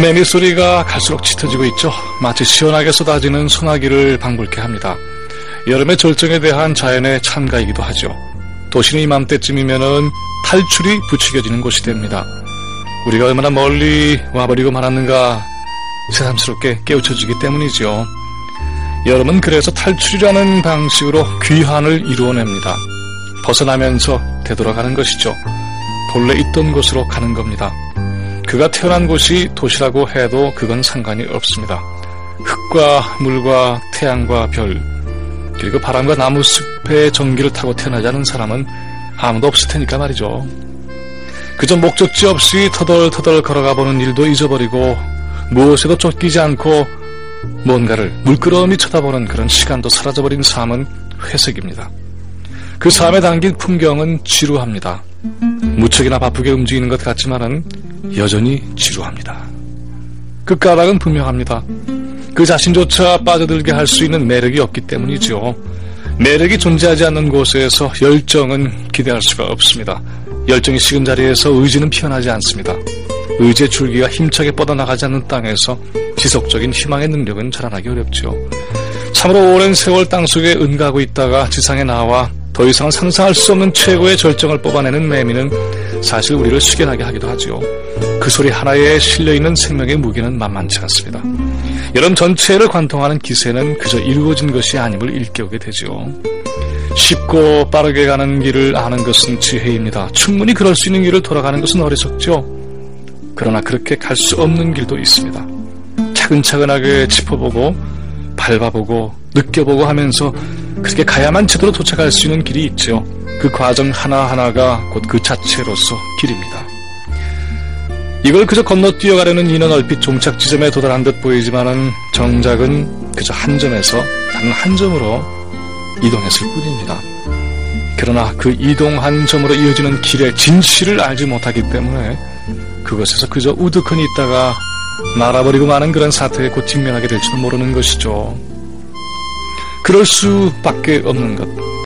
매미 소리가 갈수록 짙어지고 있죠. 마치 시원하게 쏟아지는 소나기를 방불케 합니다. 여름의 절정에 대한 자연의 찬가이기도 하죠. 도시는 이맘때쯤이면은 탈출이 부추겨지는 곳이 됩니다. 우리가 얼마나 멀리 와버리고 말았는가 새삼스럽게 깨우쳐지기 때문이죠. 여름은 그래서 탈출이라는 방식으로 귀환을 이루어냅니다. 벗어나면서 되돌아가는 것이죠. 본래 있던 곳으로 가는 겁니다. 그가 태어난 곳이 도시라고 해도 그건 상관이 없습니다. 흙과 물과 태양과 별, 그리고 바람과 나무 숲의 전기를 타고 태어나지 않은 사람은 아무도 없을 테니까 말이죠. 그저 목적지 없이 터덜터덜 걸어가 보는 일도 잊어버리고 무엇에도 쫓기지 않고 뭔가를 물끄러미 쳐다보는 그런 시간도 사라져버린 삶은 회색입니다. 그 삶에 담긴 풍경은 지루합니다. 무척이나 바쁘게 움직이는 것 같지만은 여전히 지루합니다. 그 까닭은 분명합니다. 그 자신조차 빠져들게 할 수 있는 매력이 없기 때문이죠. 매력이 존재하지 않는 곳에서 열정은 기대할 수가 없습니다. 열정이 식은 자리에서 의지는 피어나지 않습니다. 의지의 줄기가 힘차게 뻗어나가지 않는 땅에서 지속적인 희망의 능력은 자라나기 어렵죠. 참으로 오랜 세월 땅속에 은가하고 있다가 지상에 나와 더 이상은 상상할 수 없는 최고의 절정을 뽑아내는 매미는 사실 우리를 숙연하게 하기도 하죠. 그 소리 하나에 실려있는 생명의 무게는 만만치 않습니다. 여름 전체를 관통하는 기세는 그저 이루어진 것이 아님을 일깨우게 되죠. 쉽고 빠르게 가는 길을 아는 것은 지혜입니다. 충분히 그럴 수 있는 길을 돌아가는 것은 어리석죠. 그러나 그렇게 갈 수 없는 길도 있습니다. 차근차근하게 짚어보고 밟아보고 느껴보고 하면서 그렇게 가야만 제대로 도착할 수 있는 길이 있죠. 그 과정 하나하나가 곧 그 자체로서 길입니다. 이걸 그저 건너뛰어가려는 이는 얼핏 종착 지점에 도달한 듯 보이지만은 정작은 그저 한 점에서 다른 한 점으로 이동했을 뿐입니다. 그러나 그 이동 한 점으로 이어지는 길의 진실을 알지 못하기 때문에 그것에서 그저 우두커니 있다가 말아버리고 마는 그런 사태에 곧 직면하게 될지도 모르는 것이죠. 그럴 수밖에 없는 것.